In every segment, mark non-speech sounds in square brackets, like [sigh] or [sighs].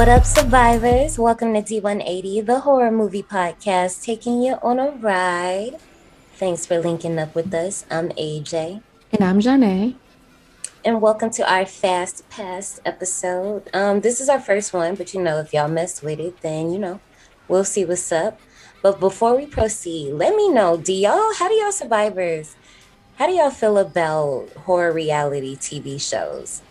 What up, survivors? Welcome to D180, the horror movie podcast, taking you on a ride. Thanks for linking up with us. I'm AJ. And I'm Janae. And welcome to our Fast Pass episode. Um, this is our first one, but you know, if y'all mess with it, then you know, we'll see what's up. But before we proceed, let me know, do y'all, how do y'all survivors, how do y'all feel about horror reality TV shows?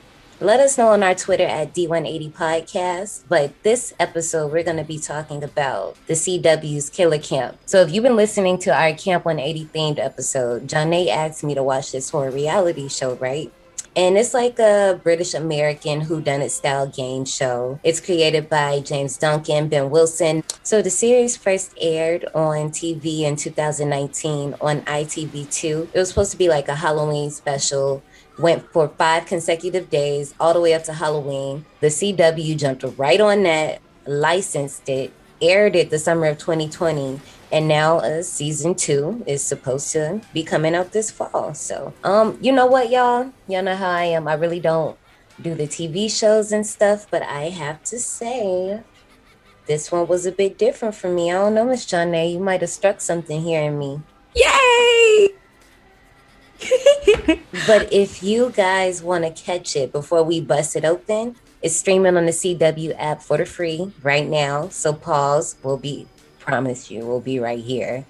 Let us know on our Twitter at D180 Podcast. But this episode, we're going to be talking about the CW's Killer Camp. So if you've been listening to our Camp 180 themed episode, Janae asked me to watch this horror reality show, right? And it's like a British American whodunit style game show. It's created by James Duncan, Ben Wilson. So the series first aired on TV in 2019 on ITV2. It was supposed to be like a Halloween special went for five consecutive days, all the way up to Halloween. The CW jumped right on that, licensed it, aired it the summer of 2020, and now uh, season two is supposed to be coming out this fall. So, um, you know what, y'all? Y'all know how I am. I really don't do the TV shows and stuff, but I have to say, this one was a bit different for me. I don't know, Miss Janae, you might have struck something here in me. Yay! [laughs] but if you guys want to catch it before we bust it open, it's streaming on the CW app for the free right now. So pause. We'll be promise you we'll be right here.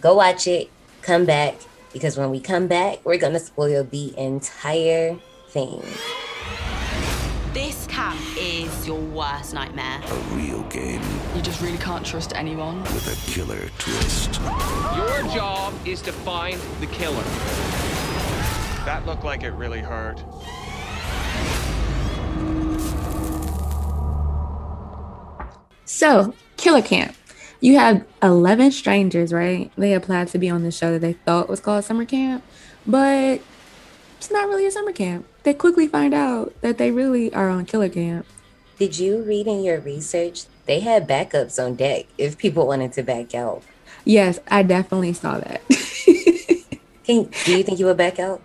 Go watch it, come back, because when we come back, we're gonna spoil the entire thing. This camp is your worst nightmare. A real game. You just really can't trust anyone. With a killer twist. Your job is to find the killer. That looked like it really hurt. So, Killer Camp. You have 11 strangers, right? They applied to be on the show that they thought was called Summer Camp, but it's not really a summer camp. They quickly find out that they really are on Killer Camp. Did you read in your research? They had backups on deck if people wanted to back out. Yes, I definitely saw that. [laughs] Can, do you think you would back out?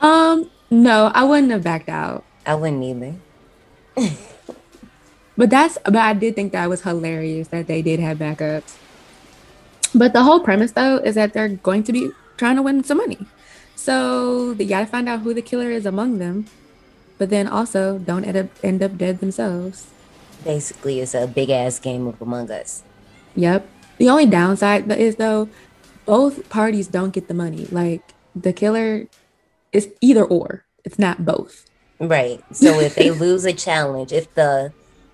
Um, no, I wouldn't have backed out. I wouldn't either. [laughs] but that's but I did think that was hilarious that they did have backups. But the whole premise though is that they're going to be trying to win some money. So they gotta find out who the killer is among them. But then also don't end up end up dead themselves. Basically it's a big ass game of Among Us. Yep. The only downside is though, both parties don't get the money. Like the killer it's either or. It's not both. Right. So if they [laughs] lose a challenge, if the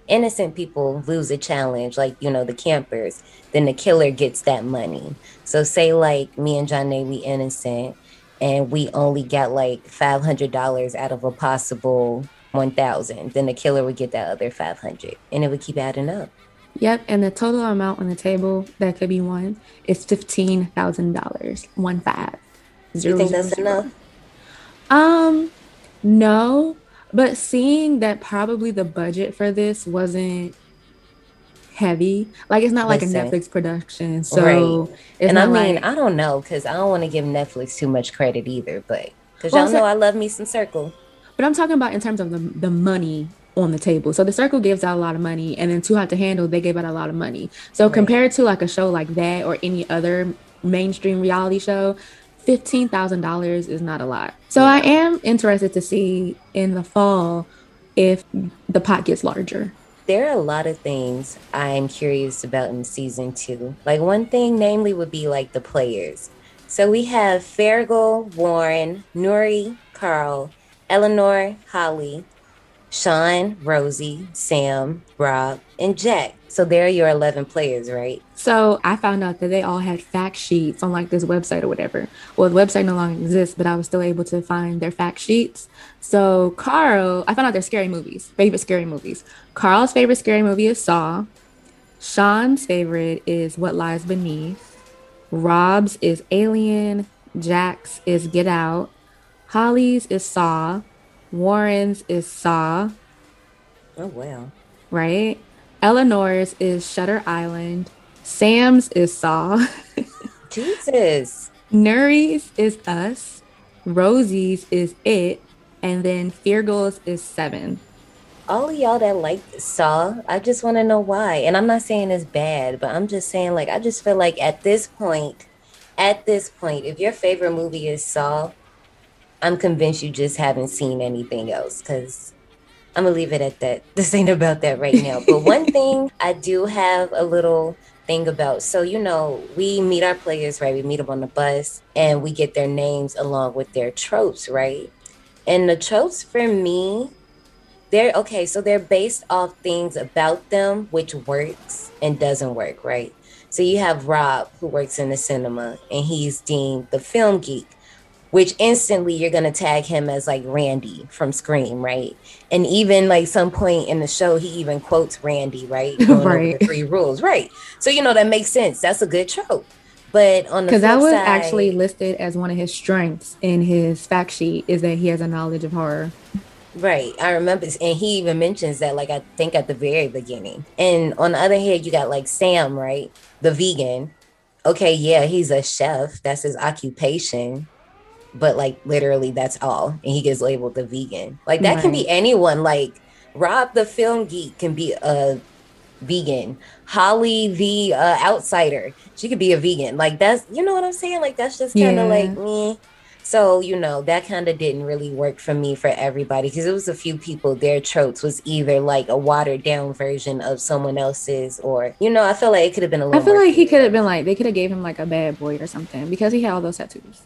innocent people lose a challenge, like you know the campers, then the killer gets that money. So say like me and John we innocent, and we only got like five hundred dollars out of a possible one thousand, then the killer would get that other five hundred, and it would keep adding up. Yep, and the total amount on the table that could be won is fifteen thousand dollars. One five. Zero, you think that's zero. enough? Um, no, but seeing that probably the budget for this wasn't heavy, like it's not Listen, like a Netflix production, so right. and I mean like, I don't know because I don't want to give Netflix too much credit either, but because well, y'all know I love me some Circle. But I'm talking about in terms of the the money on the table. So the circle gives out a lot of money, and then Too Hot to Handle they gave out a lot of money. So right. compared to like a show like that or any other mainstream reality show, $15,000 is not a lot. So I am interested to see in the fall if the pot gets larger. There are a lot of things I'm curious about in season two. Like one thing, namely, would be like the players. So we have Fergal, Warren, Nuri, Carl, Eleanor, Holly, Sean, Rosie, Sam, Rob, and Jack. So there are your 11 players, right? So I found out that they all had fact sheets on like this website or whatever. Well, the website no longer exists, but I was still able to find their fact sheets. So Carl, I found out their scary movies, favorite scary movies. Carl's favorite scary movie is Saw. Sean's favorite is What Lies Beneath. Rob's is Alien. Jack's is Get Out. Holly's is Saw. Warren's is Saw. Oh wow. Right? Eleanor's is Shutter Island. Sam's is Saw. [laughs] Jesus. Nuri's is Us. Rosie's is It. And then Fergal's is Seven. all of y'all that like Saw, I just want to know why. And I'm not saying it's bad, but I'm just saying like I just feel like at this point, at this point, if your favorite movie is Saw, I'm convinced you just haven't seen anything else because I'm gonna leave it at that. [laughs] This ain't about that right now. But one [laughs] thing I do have a little thing about so you know we meet our players right we meet them on the bus and we get their names along with their tropes right and the tropes for me they're okay so they're based off things about them which works and doesn't work right so you have rob who works in the cinema and he's deemed the film geek which instantly you're gonna tag him as like Randy from Scream, right? And even like some point in the show, he even quotes Randy, right? [laughs] Going Right. The three rules, right? So you know that makes sense. That's a good trope. But on the Because that was side- actually listed as one of his strengths in his fact sheet is that he has a knowledge of horror. Right. I remember, and he even mentions that, like, I think at the very beginning. And on the other hand, you got like Sam, right? The vegan. Okay, yeah, he's a chef. That's his occupation. But like, literally, that's all. And he gets labeled the vegan. Like, that can be anyone. Like, Rob, the film geek, can be a vegan. Holly, the uh, outsider, she could be a vegan. Like, that's, you know what I'm saying? Like, that's just kind Yeah. of like me. So, you know, that kind of didn't really work for me for everybody because it was a few people, their tropes was either like a watered down version of someone else's, or, you know, I feel like it could have been a little I feel like he could have been like they could have gave him like a bad boy or something because he had all those tattoos.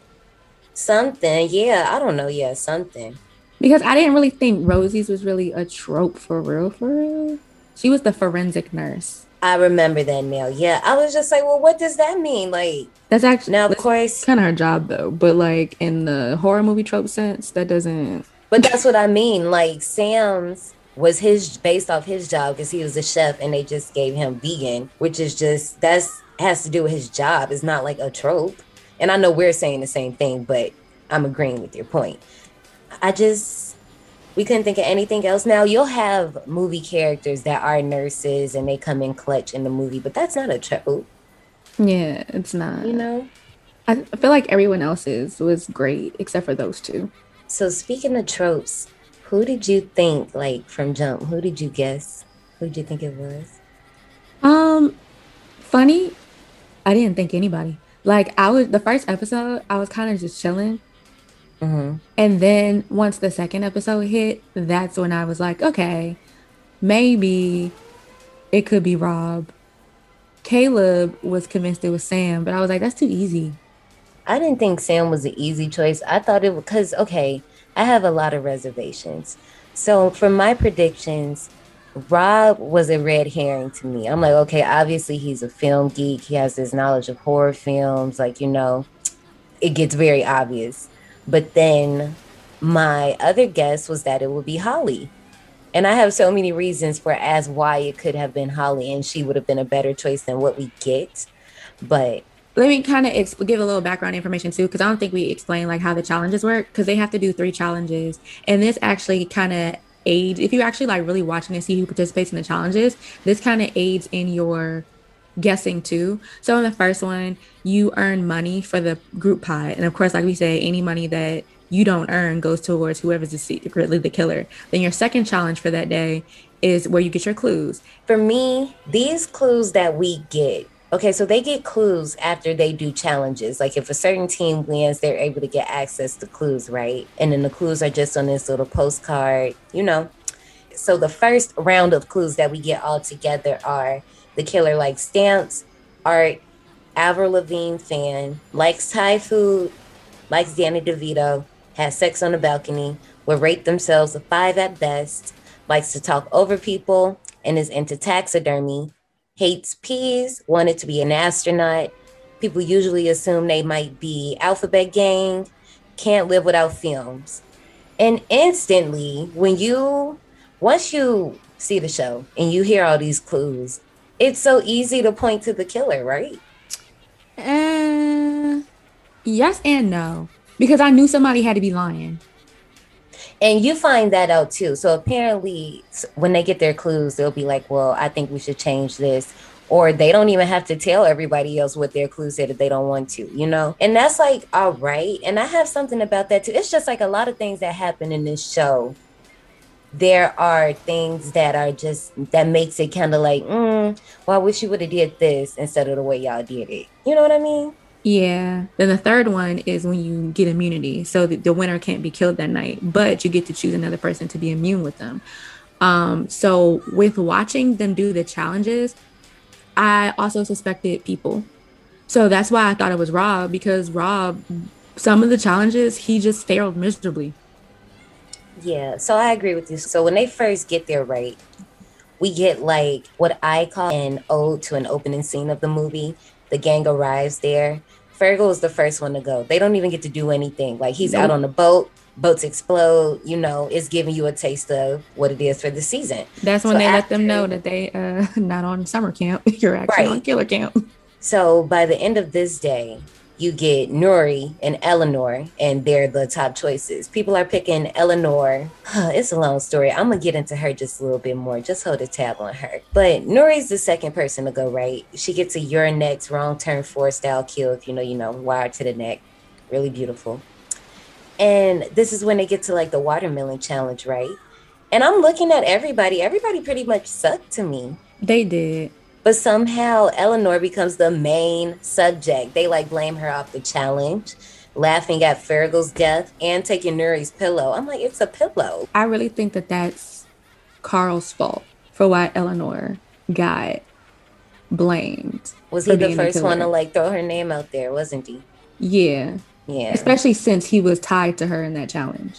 Something. Yeah, I don't know. Yeah, something. Because I didn't really think Rosie's was really a trope for real, for real. She was the forensic nurse. I remember that now. Yeah, I was just like, well, what does that mean? Like, That's actually now, of course, kind of her job though. But like in the horror movie trope sense, that doesn't. But that's what I mean. Like Sam's was his based off his job because he was a chef and they just gave him vegan, which is just that's has to do with his job. It's not like a trope. And I know we're saying the same thing, but I'm agreeing with your point. I just we couldn't think of anything else. Now you'll have movie characters that are nurses and they come in clutch in the movie, but that's not a trope, Yeah, it's not. you know? I I feel like everyone else's was great except for those two. So speaking of tropes, who did you think like from Jump? Who did you guess? Who did you think it was? Um, funny, I didn't think anybody. Like I was the first episode, I was kind of just chilling, Mm-hmm. and then once the second episode hit, that's when I was like, okay, maybe it could be Rob. Caleb was convinced it was Sam, but I was like, that's too easy. I didn't think Sam was an easy choice. I thought it was because okay, I have a lot of reservations. So for my predictions, Rob was a red herring to me. I'm like, okay, obviously he's a film geek. He has this knowledge of horror films. Like you know, it gets very obvious. But then my other guess was that it would be Holly. And I have so many reasons for as why it could have been Holly and she would have been a better choice than what we get. But Let me kind of give a little background information too, because I don't think we explained like how the challenges work, because they have to do three challenges, and this actually kind of aids if you actually like really watching and see who participates in the challenges. This kind of aids in your guessing too. So in the first one, you earn money for the group pot, and of course, like we say, any money that you don't earn goes towards whoever's the secretly the killer. Then your second challenge for that day is where you get your clues. for me, these clues that we get, okay, so they get clues after they do challenges. Like if a certain team wins, they're able to get access to clues, right? And then the clues are just on this little postcard, you know. So the first round of clues that we get all together are the killer likes stamps, art, Avril Lavigne fan, likes Thai food, likes Danny DeVito, has sex on the balcony, will rate themselves a five at best, likes to talk over people, and is into taxidermy, hates peas, wanted to be an astronaut. People usually assume they might be alphabet gang, can't live without films. And instantly, when you, once you see the show and you hear all these clues, it's so easy to point to the killer, right? Uh, yes and no, because I knew somebody had to be lying. And you find that out too. So apparently, when they get their clues, they'll be like, well, I think we should change this. Or they don't even have to tell everybody else what their clue said if they don't want to, you know? And that's like, all right. And I have something about that too. It's just like a lot of things that happen in this show there are things that are just that makes it kind of like, mm, well, I wish you would have did this instead of the way y'all did it. You know what I mean? Yeah. Then the third one is when you get immunity. So the, the winner can't be killed that night, but you get to choose another person to be immune with them. Um, so with watching them do the challenges, I also suspected people. So that's why I thought it was Rob because Rob, some of the challenges, he just failed miserably. Yeah, so I agree with you. So when they first get there, right, we get like what I call an ode to an opening scene of the movie. The gang arrives there. Fergal is the first one to go. They don't even get to do anything. Like he's nope. out on the boat, boats explode, you know, it's giving you a taste of what it is for the season. That's when so they let them know that they uh [laughs] not on summer camp. [laughs] You're actually right. on killer camp. [laughs] So by the end of this day, you get Nuri and Eleanor, and they're the top choices. People are picking Eleanor. [sighs] it's a long story. I'm gonna get into her just a little bit more. Just hold a tab on her. But Nuri's the second person to go right. She gets a your next wrong turn four style kill. If you know, you know, wire to the neck. Really beautiful. And this is when they get to like the watermelon challenge, right? And I'm looking at everybody. Everybody pretty much sucked to me. They did. But somehow Eleanor becomes the main subject. They like blame her off the challenge, laughing at Fergal's death and taking Nuri's pillow. I'm like, it's a pillow. I really think that that's Carl's fault for why Eleanor got blamed. Was he the first one to like throw her name out there, wasn't he? Yeah. Yeah. Especially since he was tied to her in that challenge.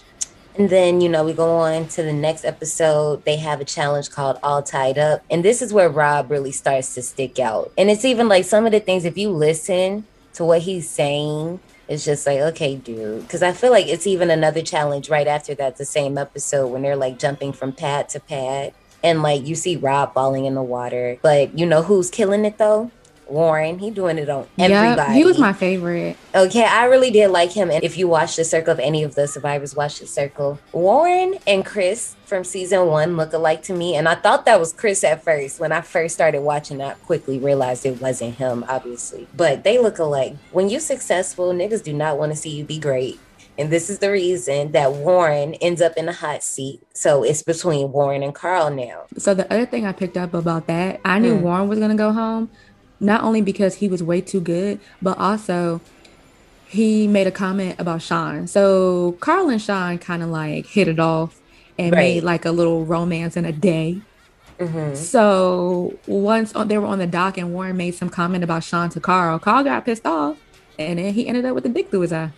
And then, you know, we go on to the next episode. They have a challenge called All Tied Up. And this is where Rob really starts to stick out. And it's even like some of the things, if you listen to what he's saying, it's just like, okay, dude. Because I feel like it's even another challenge right after that, the same episode when they're like jumping from pad to pad. And like you see Rob falling in the water. But you know who's killing it though? Warren. He doing it on everybody. Yep, he was my favorite. Okay, I really did like him. And if you watch the circle, if any of the survivors watch the circle, Warren and Chris from season one look alike to me. And I thought that was Chris at first. When I first started watching, I quickly realized it wasn't him, obviously. But they look alike. When you're successful, niggas do not want to see you be great. And this is the reason that Warren ends up in the hot seat. So it's between Warren and Carl now. So the other thing I picked up about that, I knew mm. Warren was gonna go home, not only because he was way too good, but also he made a comment about Sean. So Carl and Sean kind of like hit it off and right. made like a little romance in a day. Mm-hmm. So once they were on the dock and Warren made some comment about Sean to Carl, Carl got pissed off and then he ended up with a dick through his eye.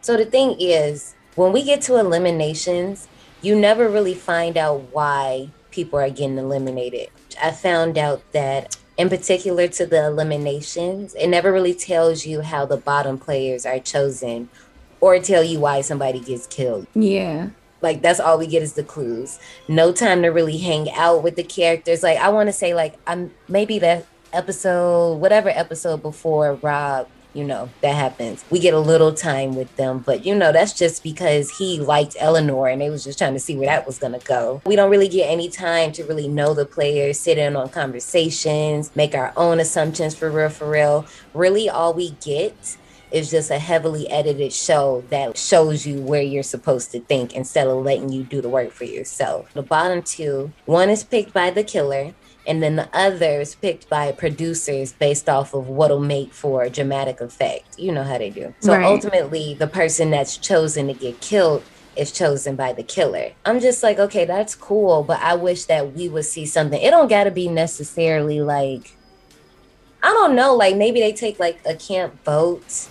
So the thing is, when we get to eliminations, you never really find out why people are getting eliminated. I found out that in particular to the eliminations, it never really tells you how the bottom players are chosen or tell you why somebody gets killed. Yeah. Like that's all we get is the clues. No time to really hang out with the characters. Like I want to say like I'm maybe that episode whatever episode before Rob you know, that happens. We get a little time with them, but you know, that's just because he liked Eleanor and they was just trying to see where that was gonna go. We don't really get any time to really know the players, sit in on conversations, make our own assumptions for real, for real. Really, all we get is just a heavily edited show that shows you where you're supposed to think instead of letting you do the work for yourself. The bottom two, one is picked by the killer, and then the others picked by producers based off of what'll make for dramatic effect. You know how they do. So right. ultimately, the person that's chosen to get killed is chosen by the killer. I'm just like, okay, that's cool, but I wish that we would see something. It don't got to be necessarily like, I don't know, like maybe they take like a camp vote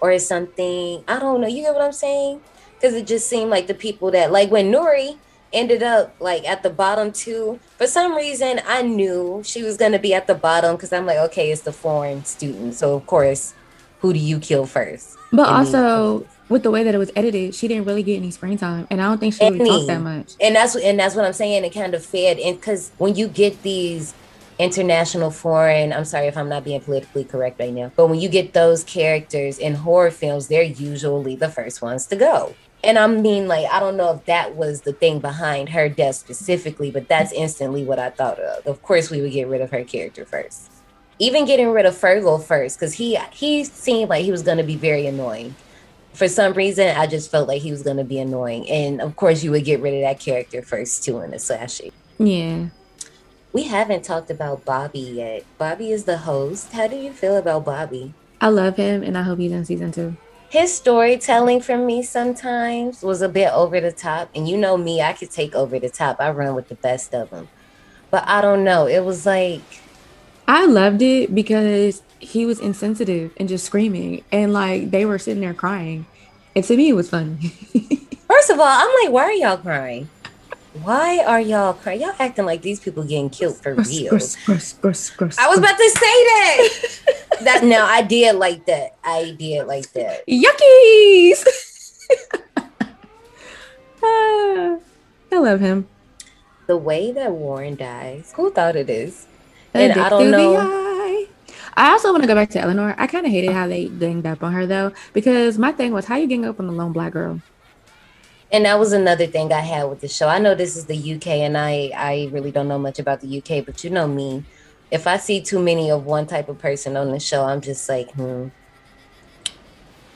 or something. I don't know. You get what I'm saying? Because it just seemed like the people that, like when Nuri ended up like at the bottom too. For some reason, I knew she was gonna be at the bottom because I'm like, okay, it's the foreign student, so of course, who do you kill first? But also with the way that it was edited, she didn't really get any screen time, and I don't think she any. really talked that much. And that's and that's what I'm saying. It kind of fed, and because when you get these international foreign i'm sorry if i'm not being politically correct right now but when you get those characters in horror films they're usually the first ones to go and I mean, like, I don't know if that was the thing behind her death specifically, but that's instantly what I thought of. Of course, we would get rid of her character first. Even getting rid of Fergal first, because he he seemed like he was going to be very annoying. for some reason, I just felt like he was gonna be annoying. And of course, you would get rid of that character first too in the slashy. Yeah. We haven't talked about Bobby yet. Bobby is the host. How do you feel about Bobby? I love him and I hope he's in season two. His storytelling for me sometimes was a bit over the top. And you know me, I could take over the top. I run with the best of them. But I don't know. It was like I loved it because he was insensitive and just screaming and like they were sitting there crying. And to me it was funny. [laughs] First of all, I'm like, why are y'all crying? Why are y'all crying? Y'all acting like these people getting killed for real. Gross, gross, gross, gross, I was about to say that. [laughs] that no, I did like that. I did like that. Yuckies. [laughs] Ah, I love him. The way that Warren dies, who thought it is? this? And I don't know. I also want to go back to Eleanor. I kind of hated how they ganged up on her though, because my thing was how you gang up on the lone black girl. And that was another thing I had with the show. I know this is the UK, and I I really don't know much about the UK, but you know me. If I see too many of one type of person on the show, I'm just like, hmm,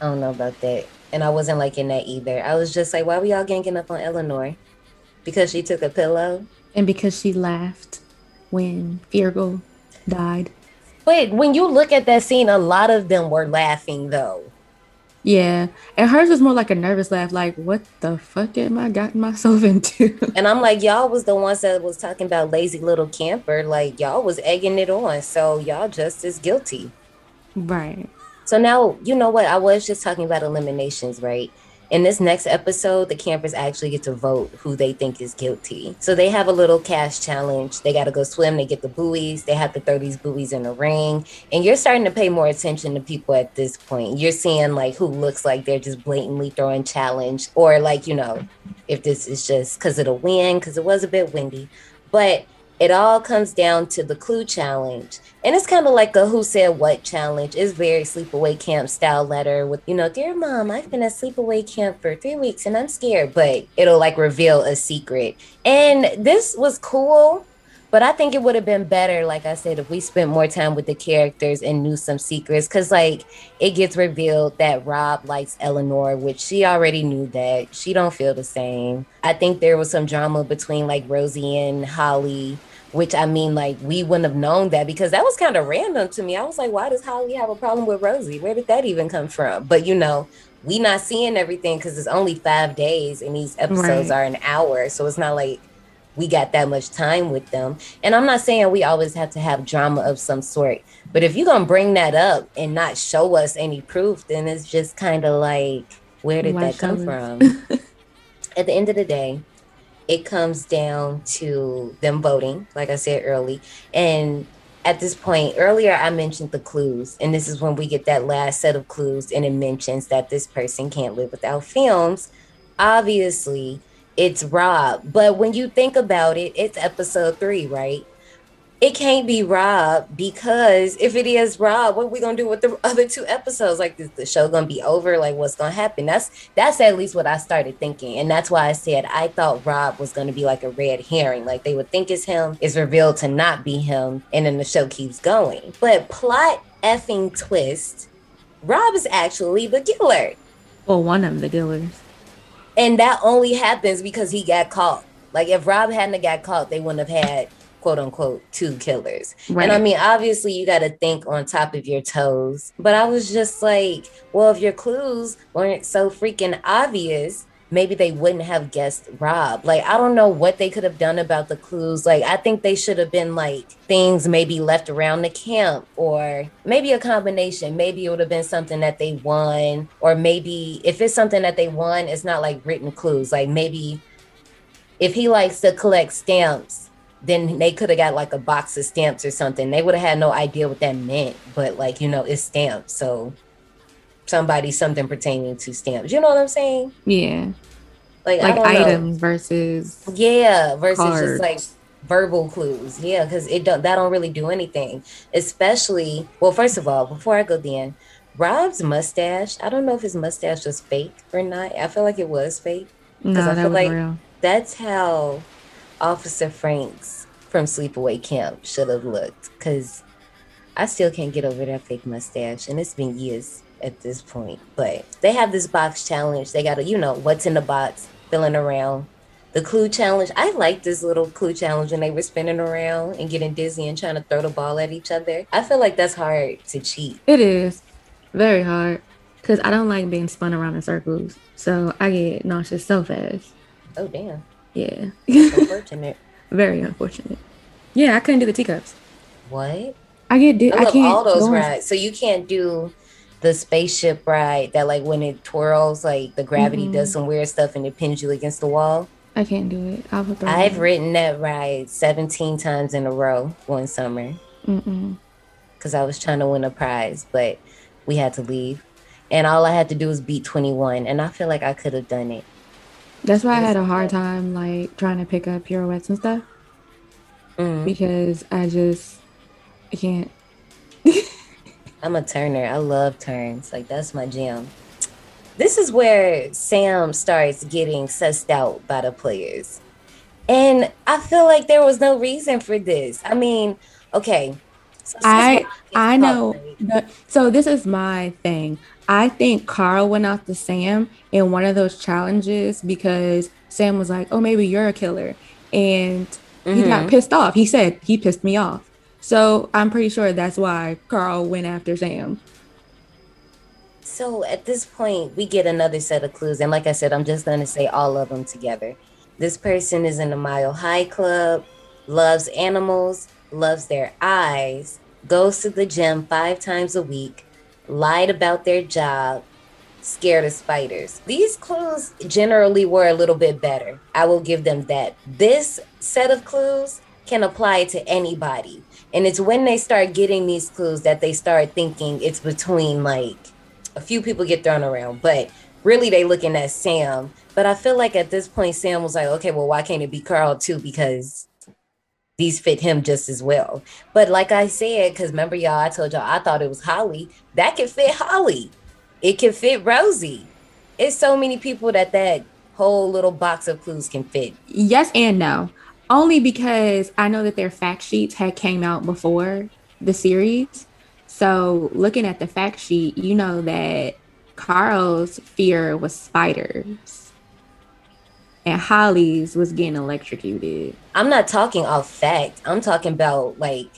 I don't know about that. And I wasn't liking that either. I was just like, why were y'all ganging up on Eleanor? Because she took a pillow? And because she laughed when Fergal died. But when you look at that scene, a lot of them were laughing though. Yeah. And hers was more like a nervous laugh, like, what the fuck am I gotten myself [laughs] into? And I'm like, y'all was the ones that was talking about lazy little camper. Like y'all was egging it on. So y'all just as guilty. right. So now, you know what? I was just talking about eliminations, right? In this next episode, the campers actually get to vote who they think is guilty. So they have a little cash challenge. They got to go swim. They get the buoys. They have to throw these buoys in a ring. And you're starting to pay more attention to people at this point. You're seeing like who looks like they're just blatantly throwing challenge or like, you know, if this is just because of the wind, because it was a bit windy. But it all comes down to the clue challenge. And it's kind of like a who said what challenge. It's very sleepaway camp style letter with, you know, dear mom, I've been at sleepaway camp for three weeks and I'm scared, but it'll like reveal a secret. And this was cool, but I think it would have been better, like I said, if we spent more time with the characters and knew some secrets. Cause like it gets revealed that Rob likes Eleanor, which she already knew that. She don't feel the same. I think there was some drama between like Rosie and Holly which I mean, like, we wouldn't have known that because that was kind of random to me. I was like, why does Holly have a problem with Rosie? Where did that even come from? But you know, we not seeing everything because it's only five days and these episodes Right. are an hour. So it's not like we got that much time with them. And I'm not saying we always have to have drama of some sort, but if you're gonna bring that up and not show us any proof, then it's just kind of like, where did Why that come show from? [laughs] At the end of the day, it comes down to them voting, like I said early. And at this point, earlier I mentioned the clues, and this is when we get that last set of clues, and it mentions that this person can't live without films. Obviously, it's Rob, but when you think about it, it's episode three, right? It can't be Rob because if it is Rob, what are we gonna do with the [laughs] other two episodes? Like, is the show gonna be over? Like, what's gonna happen? That's that's at least what I started thinking, and that's why I said I thought Rob was gonna be like a red herring. Like they would think it's him, is revealed to not be him, and then the show keeps going. But plot effing twist, Rob is actually the killer. Well, one of the killers. And that only happens because he got caught. Like if Rob hadn't got caught, they wouldn't have had quote unquote two killers. Right. And I mean, obviously you gotta think on top of your toes. But I was just like, well, if your clues weren't so freaking obvious, maybe they wouldn't have guessed Rob. Like I don't know what they could have done about the clues. Like I think they should have been like things maybe left around the camp or maybe a combination. Maybe it would have been something that they won or maybe if it's something that they won, it's not like written clues. Like maybe if he likes to collect stamps, then they could have got like a box of stamps or something. They would have had no idea what that meant, but like, you know, it's stamps. So somebody, something pertaining to stamps. You know what I'm saying? Yeah. Like, Like don't know. items versus Yeah, versus Cards. just like verbal clues. Yeah, because it don't that don't really do anything. Especially, well, first of all, before I go then, Rob's mustache. I don't know if his mustache was fake or not. I feel like it was fake. no, I that feel was like- real. That's how Officer Franks from Sleepaway Camp should have looked. Cause I still can't get over that fake mustache, and it's been years. at this point. But they have this box challenge. They got to, you know, what's in the box, filling around. The clue challenge. I like this little clue challenge when they were spinning around and getting dizzy and trying to throw the ball at each other. I feel like that's hard to cheat. It is very hard because I don't like being spun around in circles. So I get nauseous so fast. Oh, damn. Yeah. [laughs] Unfortunate. very unfortunate. Yeah, I couldn't do the teacups. what? I get. Di- I I, love can't do all those rides. So you can't do the spaceship ride that like when it twirls, like the gravity Mm-hmm. does some weird stuff and it pins you against the wall. I can't do it. I'll I've it. ridden that ride 17 times in a row one summer because I was trying to win a prize, but we had to leave. And all I had to do was beat 21. And I feel like I could have done it. That's why I had a hard time like trying to pick up pirouettes and stuff Mhm. because I just I can't. I'm a turner. I love turns. Like that's my jam. This is where Sam starts getting sussed out by the players. And I feel like there was no reason for this. I mean, okay. so I I know. The, so this is my thing. I think Carl went out to Sam in one of those challenges because Sam was like, "Oh, maybe you're a killer," and he got mm-hmm. pissed off. He said he pissed me off. So I'm pretty sure that's why Carl went after Sam. So at this point, we get another set of clues. And like I said, I'm just going to say all of them together. This person is in the Mile High Club, loves animals, loves their eyes, goes to the gym five times a week, lied about their job, scared of spiders. These clues generally were a little bit better. I will give them that. This set of clues can apply to anybody. And it's when they start getting these clues that they start thinking it's between like a few people get thrown around, but really they looking at Sam. But I feel like at this point Sam was like, okay, well, why can't it be Carl too? Because these fit him just as well. But like I said, because remember y'all, I told y'all I thought it was Holly. That could fit Holly. It can fit Rosie. It's so many people that that whole little box of clues can fit. Yes and no. Only because I know that their fact sheets had came out before the series. So looking at the fact sheet, you know that Carl's fear was spiders. And Holly's was getting electrocuted. I'm not talking off fact. I'm talking about like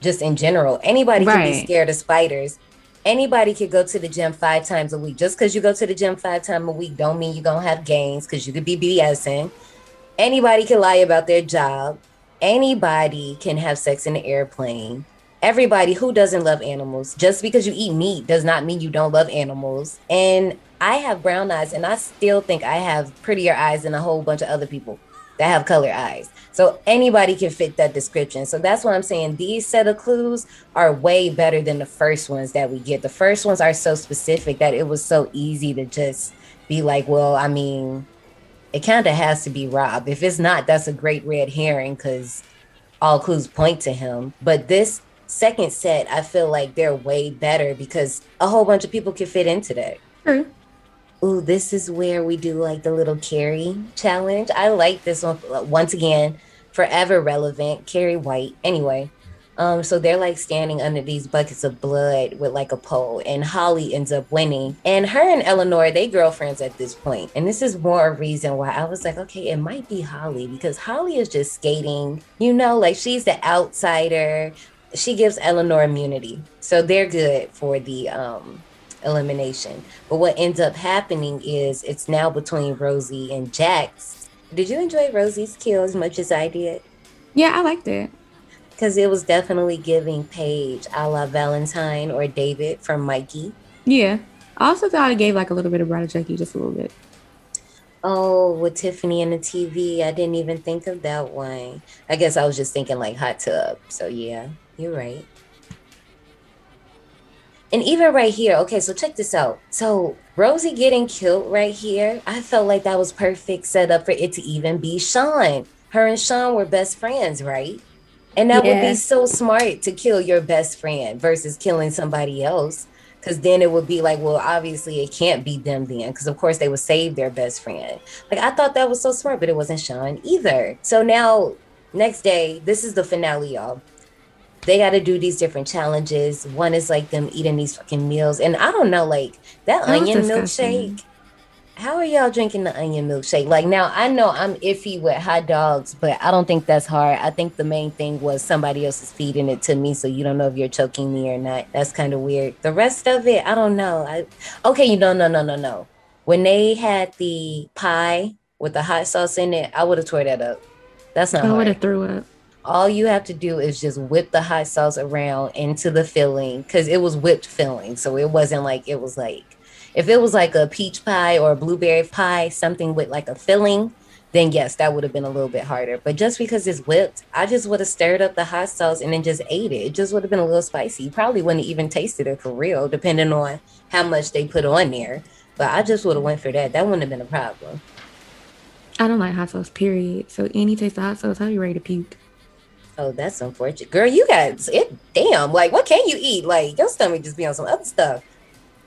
just in general. Anybody can be scared of spiders. Anybody could go to the gym five times a week. Just because you go to the gym five times a week don't mean you're gonna have gains because you could be BSing. Anybody can lie about their job. Anybody can have sex in an airplane. Everybody who doesn't love animals, just because you eat meat does not mean you don't love animals. And I have brown eyes, and I still think I have prettier eyes than a whole bunch of other people that have color eyes. So anybody can fit that description. So that's what I'm saying these set of clues are way better than the first ones that we get. The first ones are so specific that it was so easy to just be like, well, I mean, it kind of has to be Rob. If it's not, that's a great red herring because all clues point to him. But this second set, I feel like they're way better because a whole bunch of people can fit into that. True. Ooh, this is where we do like the little Carrie challenge. I like this one once again, forever relevant. Carrie White. Anyway, um, so they're like standing under these buckets of blood with like a pole, and Holly ends up winning. And her and Eleanor, they girlfriends at this point. And this is more a reason why I was like, okay, it might be Holly because Holly is just skating, you know, like she's the outsider. She gives Eleanor immunity. So they're good for the um elimination. But what ends up happening is it's now between Rosie and Jax. Did you enjoy Rosie's kill as much as I did? Yeah, I liked it. Because it was definitely giving Paige a la Valentine or David from Mikey. Yeah. I also thought it gave like a little bit of Bride of Chucky, just a little bit. Oh, with Tiffany and the TV, I didn't even think of that one. I guess I was just thinking like hot tub. So yeah, you're right. And even right here, okay, so check this out. So Rosie getting killed right here, I felt like that was perfect setup for it to even be Sean. Her and Sean were best friends, right? And that would be so smart to kill your best friend versus killing somebody else. Cause then it would be like, well, obviously it can't be them then. Cause of course they would save their best friend. Like I thought that was so smart, but it wasn't Sean either. So now next day, this is the finale, y'all. they got to do these different challenges. One is like them eating these fucking meals, and I don't know, like that, That onion disgusting. milkshake. How are y'all drinking the onion milkshake? Like now, I know I'm iffy with hot dogs, but I don't think that's hard. I think the main thing was somebody else is feeding it to me, so you don't know if you're choking me or not. That's kind of weird. The rest of it, I don't know. I okay, you know, no, no, no, no. When they had the pie with the hot sauce in it, I would have tore that up. That's not I would have threw up. all you have to do is just whip the hot sauce around into the filling because it was whipped filling so it wasn't like it was like if it was like a peach pie or a blueberry pie something with like a filling then yes that would have been a little bit harder but just because it's whipped i just would have stirred up the hot sauce and then just ate it it just would have been a little spicy probably wouldn't even tasted it for real depending on how much they put on there but i just would have went for that that wouldn't have been a problem I don't like hot sauce, period. So any taste of hot sauce, I'll be ready to puke. Oh, that's unfortunate. Girl, you got it. Damn. Like, what can you eat? Like, your stomach just be on some other stuff.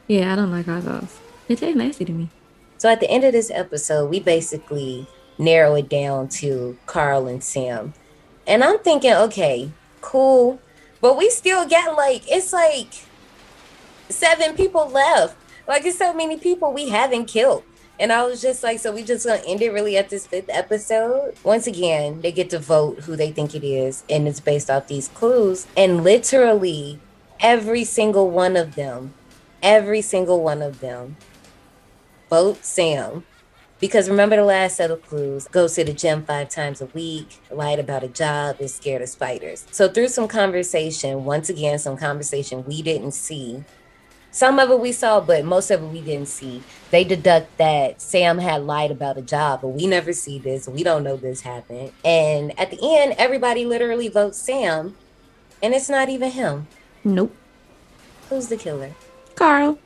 Yeah, I don't like hot sauce. It tastes nasty to me. So, at the end of this episode, we basically narrow it down to Carl and Sam. And I'm thinking, okay, cool. But we still got like, it's like seven people left. Like, it's so many people we haven't killed. And I was just like, so we just gonna end it really at this fifth episode. Once again, they get to vote who they think it is, and it's based off these clues. And literally, every single one of them, every single one of them, vote Sam. Because remember the last set of clues goes to the gym five times a week, lied about a job, is scared of spiders. So through some conversation, once again, some conversation we didn't see, some of it we saw, but most of it we didn't see. They deduct that Sam had lied about a job, but we never see this. We don't know this happened. And at the end, everybody literally votes Sam, and it's not even him. Nope. Who's the killer? Carl.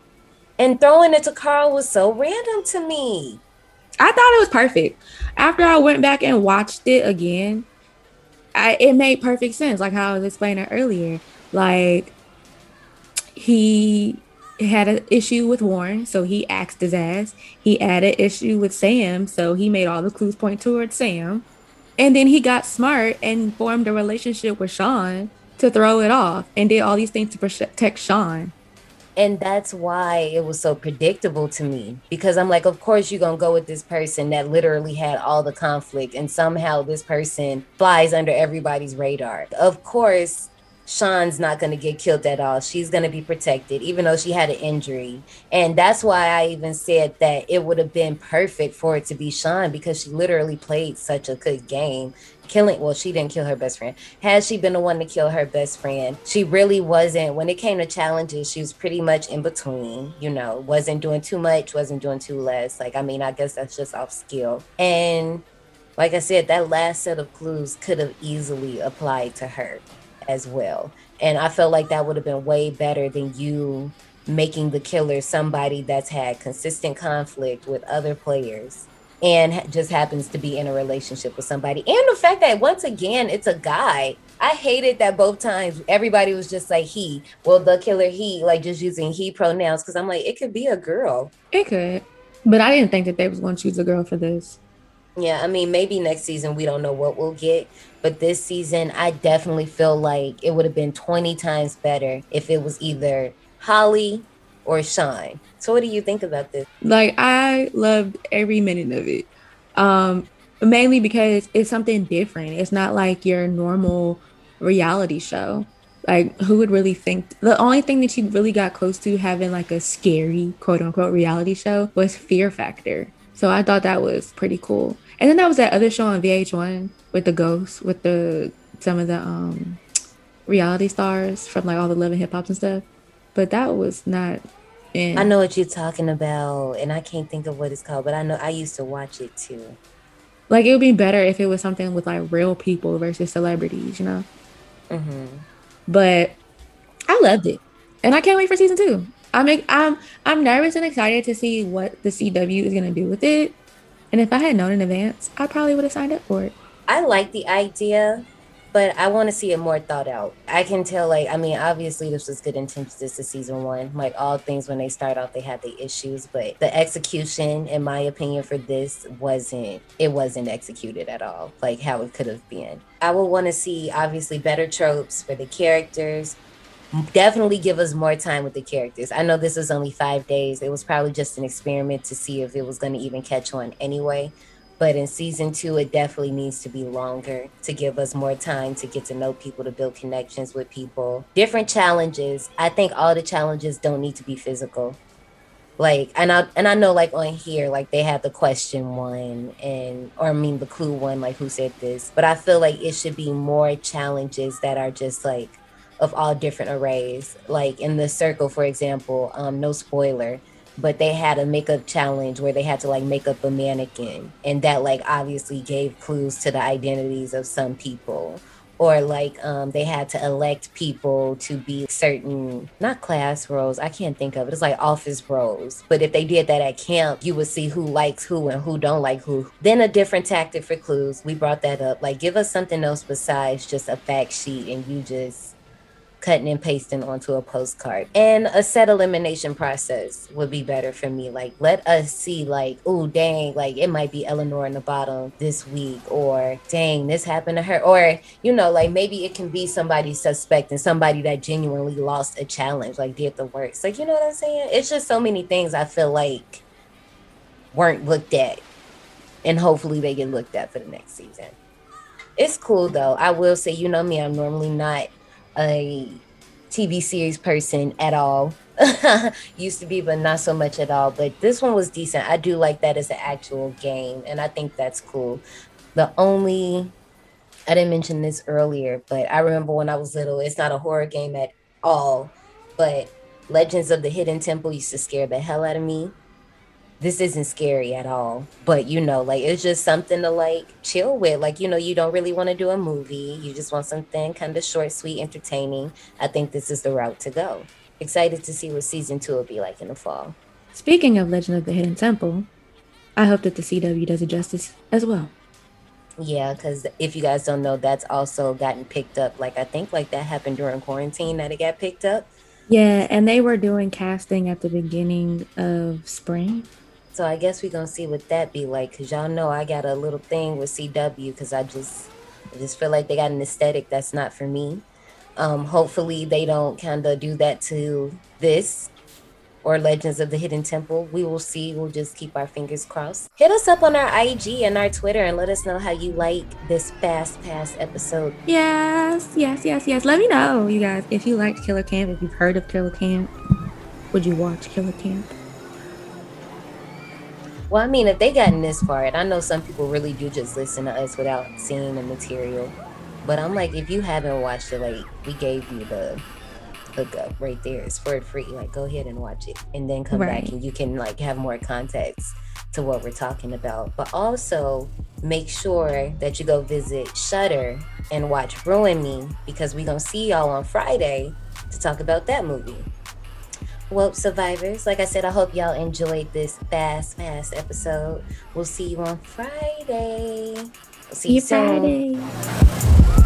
And throwing it to Carl was so random to me. I thought it was perfect. After I went back and watched it again, I, it made perfect sense, like how I was explaining earlier. Like he had an issue with Warren, so he axed his ass. He had an issue with Sam, so he made all the clues point towards Sam. And then he got smart and formed a relationship with Sean to throw it off and did all these things to protect Sean. And that's why it was so predictable to me because I'm like, of course, you're to go with this person that literally had all the conflict, and somehow this person flies under everybody's radar. Of course, Sean's not going to get killed at all. She's going to be protected, even though she had an injury. And that's why I even said that it would have been perfect for it to be Sean because she literally played such a good game. Killing, well, she didn't kill her best friend. Had she been the one to kill her best friend, she really wasn't. When it came to challenges, she was pretty much in between, you know, wasn't doing too much, wasn't doing too less. Like, I mean, I guess that's just off skill. And like I said, that last set of clues could have easily applied to her as well. And I felt like that would have been way better than you making the killer somebody that's had consistent conflict with other players and just happens to be in a relationship with somebody. And the fact that once again it's a guy. I hated that both times everybody was just like he. Well, the killer he, like just using he pronouns because I'm like it could be a girl. It could. But I didn't think that they was going to choose a girl for this. Yeah, I mean, maybe next season we don't know what we'll get, but this season I definitely feel like it would have been 20 times better if it was either Holly or Sean. So, what do you think about this? Like I loved every minute of it. Um mainly because it's something different. It's not like your normal reality show. Like who would really think the only thing that you really got close to having like a scary quote unquote reality show was Fear Factor. So I thought that was pretty cool. And then that was that other show on VH1 with the ghosts, with the some of the um reality stars from like all the love and hip hops and stuff. But that was not in I know what you're talking about, and I can't think of what it's called, but I know I used to watch it too. Like it would be better if it was something with like real people versus celebrities, you know. hmm But I loved it, and I can't wait for season two. I'm I'm I'm nervous and excited to see what the CW is gonna do with it. And if I had known in advance, I probably would have signed up for it. I like the idea, but I want to see it more thought out. I can tell, like, I mean, obviously this was good intentions. This is season one. Like all things, when they start off, they had the issues, but the execution, in my opinion, for this wasn't. It wasn't executed at all, like how it could have been. I would want to see obviously better tropes for the characters. Definitely give us more time with the characters. I know this was only five days. It was probably just an experiment to see if it was going to even catch on anyway but in season two, it definitely needs to be longer to give us more time to get to know people, to build connections with people. Different challenges. I think all the challenges don't need to be physical. Like and I and I know like on here, like they had the question one and or I mean the clue one, like who said this. But I feel like it should be more challenges that are just like of all different arrays. Like in the circle, for example, um, no spoiler but they had a makeup challenge where they had to like make up a mannequin. And that like obviously gave clues to the identities of some people. Or like um, they had to elect people to be certain not class roles i can't think of it. It's like office roles. But if they did that at camp you would see who likes who and who don't like who. Then a different tactic for clues. We brought that up. Like give us something else besides just a fact sheet and you just cutting and pasting onto a postcard. And a set elimination process would be better for me. Like, let us see, like, oh, dang, like it might be Eleanor in the bottom this week, or dang, this happened to her. Or, you know, like maybe it can be somebody suspect and somebody that genuinely lost a challenge, like did the works. Like, you know what I'm saying? It's just so many things I feel like weren't looked at. And hopefully they get looked at for the next season. It's cool though. I will say, you know me, I'm normally not a TV series person at all. [laughs] Used to be, but not so much at all. But this one was decent. I do like that as an actual game, and I think that's cool. The only I didn't mention this earlier, but I remember when I was little, it's not a horror game at all, but Legends of the Hidden Temple used to scare the hell out of me this isn't scary at all. But you know, like it's just something to like chill with. Like, you know, you don't really want to do a movie. You just want something kind of short, sweet, entertaining. I think this is the route to go. Excited to see what season two will be like in the fall. Speaking of Legend of the Hidden Temple, I hope that the CW does it justice as well. Yeah, because if you guys don't know, that's also gotten picked up. Like I think like that happened during quarantine that it got picked up. Yeah, and they were doing casting at the beginning of spring. So I guess we're gonna see what that be like, cause y'all know I got a little thing with CW, cause I just, I just feel like they got an aesthetic that's not for me. Um, hopefully they don't kind of do that to this or Legends of the Hidden Temple. We will see. We'll just keep our fingers crossed. Hit us up on our IG and our Twitter and let us know how you like this fast pass episode. Yes, yes, yes, yes. Let me know, you guys, if you liked Killer Camp, if you've heard of Killer Camp, would you watch Killer Camp? Well, I mean, if they gotten this far, and I know some people really do just listen to us without seeing the material, but I'm like, if you haven't watched it, like we gave you the hookup right there. It's for free. Like, go ahead and watch it, and then come right. back, and you can like have more context to what we're talking about. But also make sure that you go visit Shudder and watch Ruin Me because we gonna see y'all on Friday to talk about that movie. Well, survivors, like I said, I hope y'all enjoyed this fast, fast episode. We'll see you on Friday. We'll see, see you soon. Friday.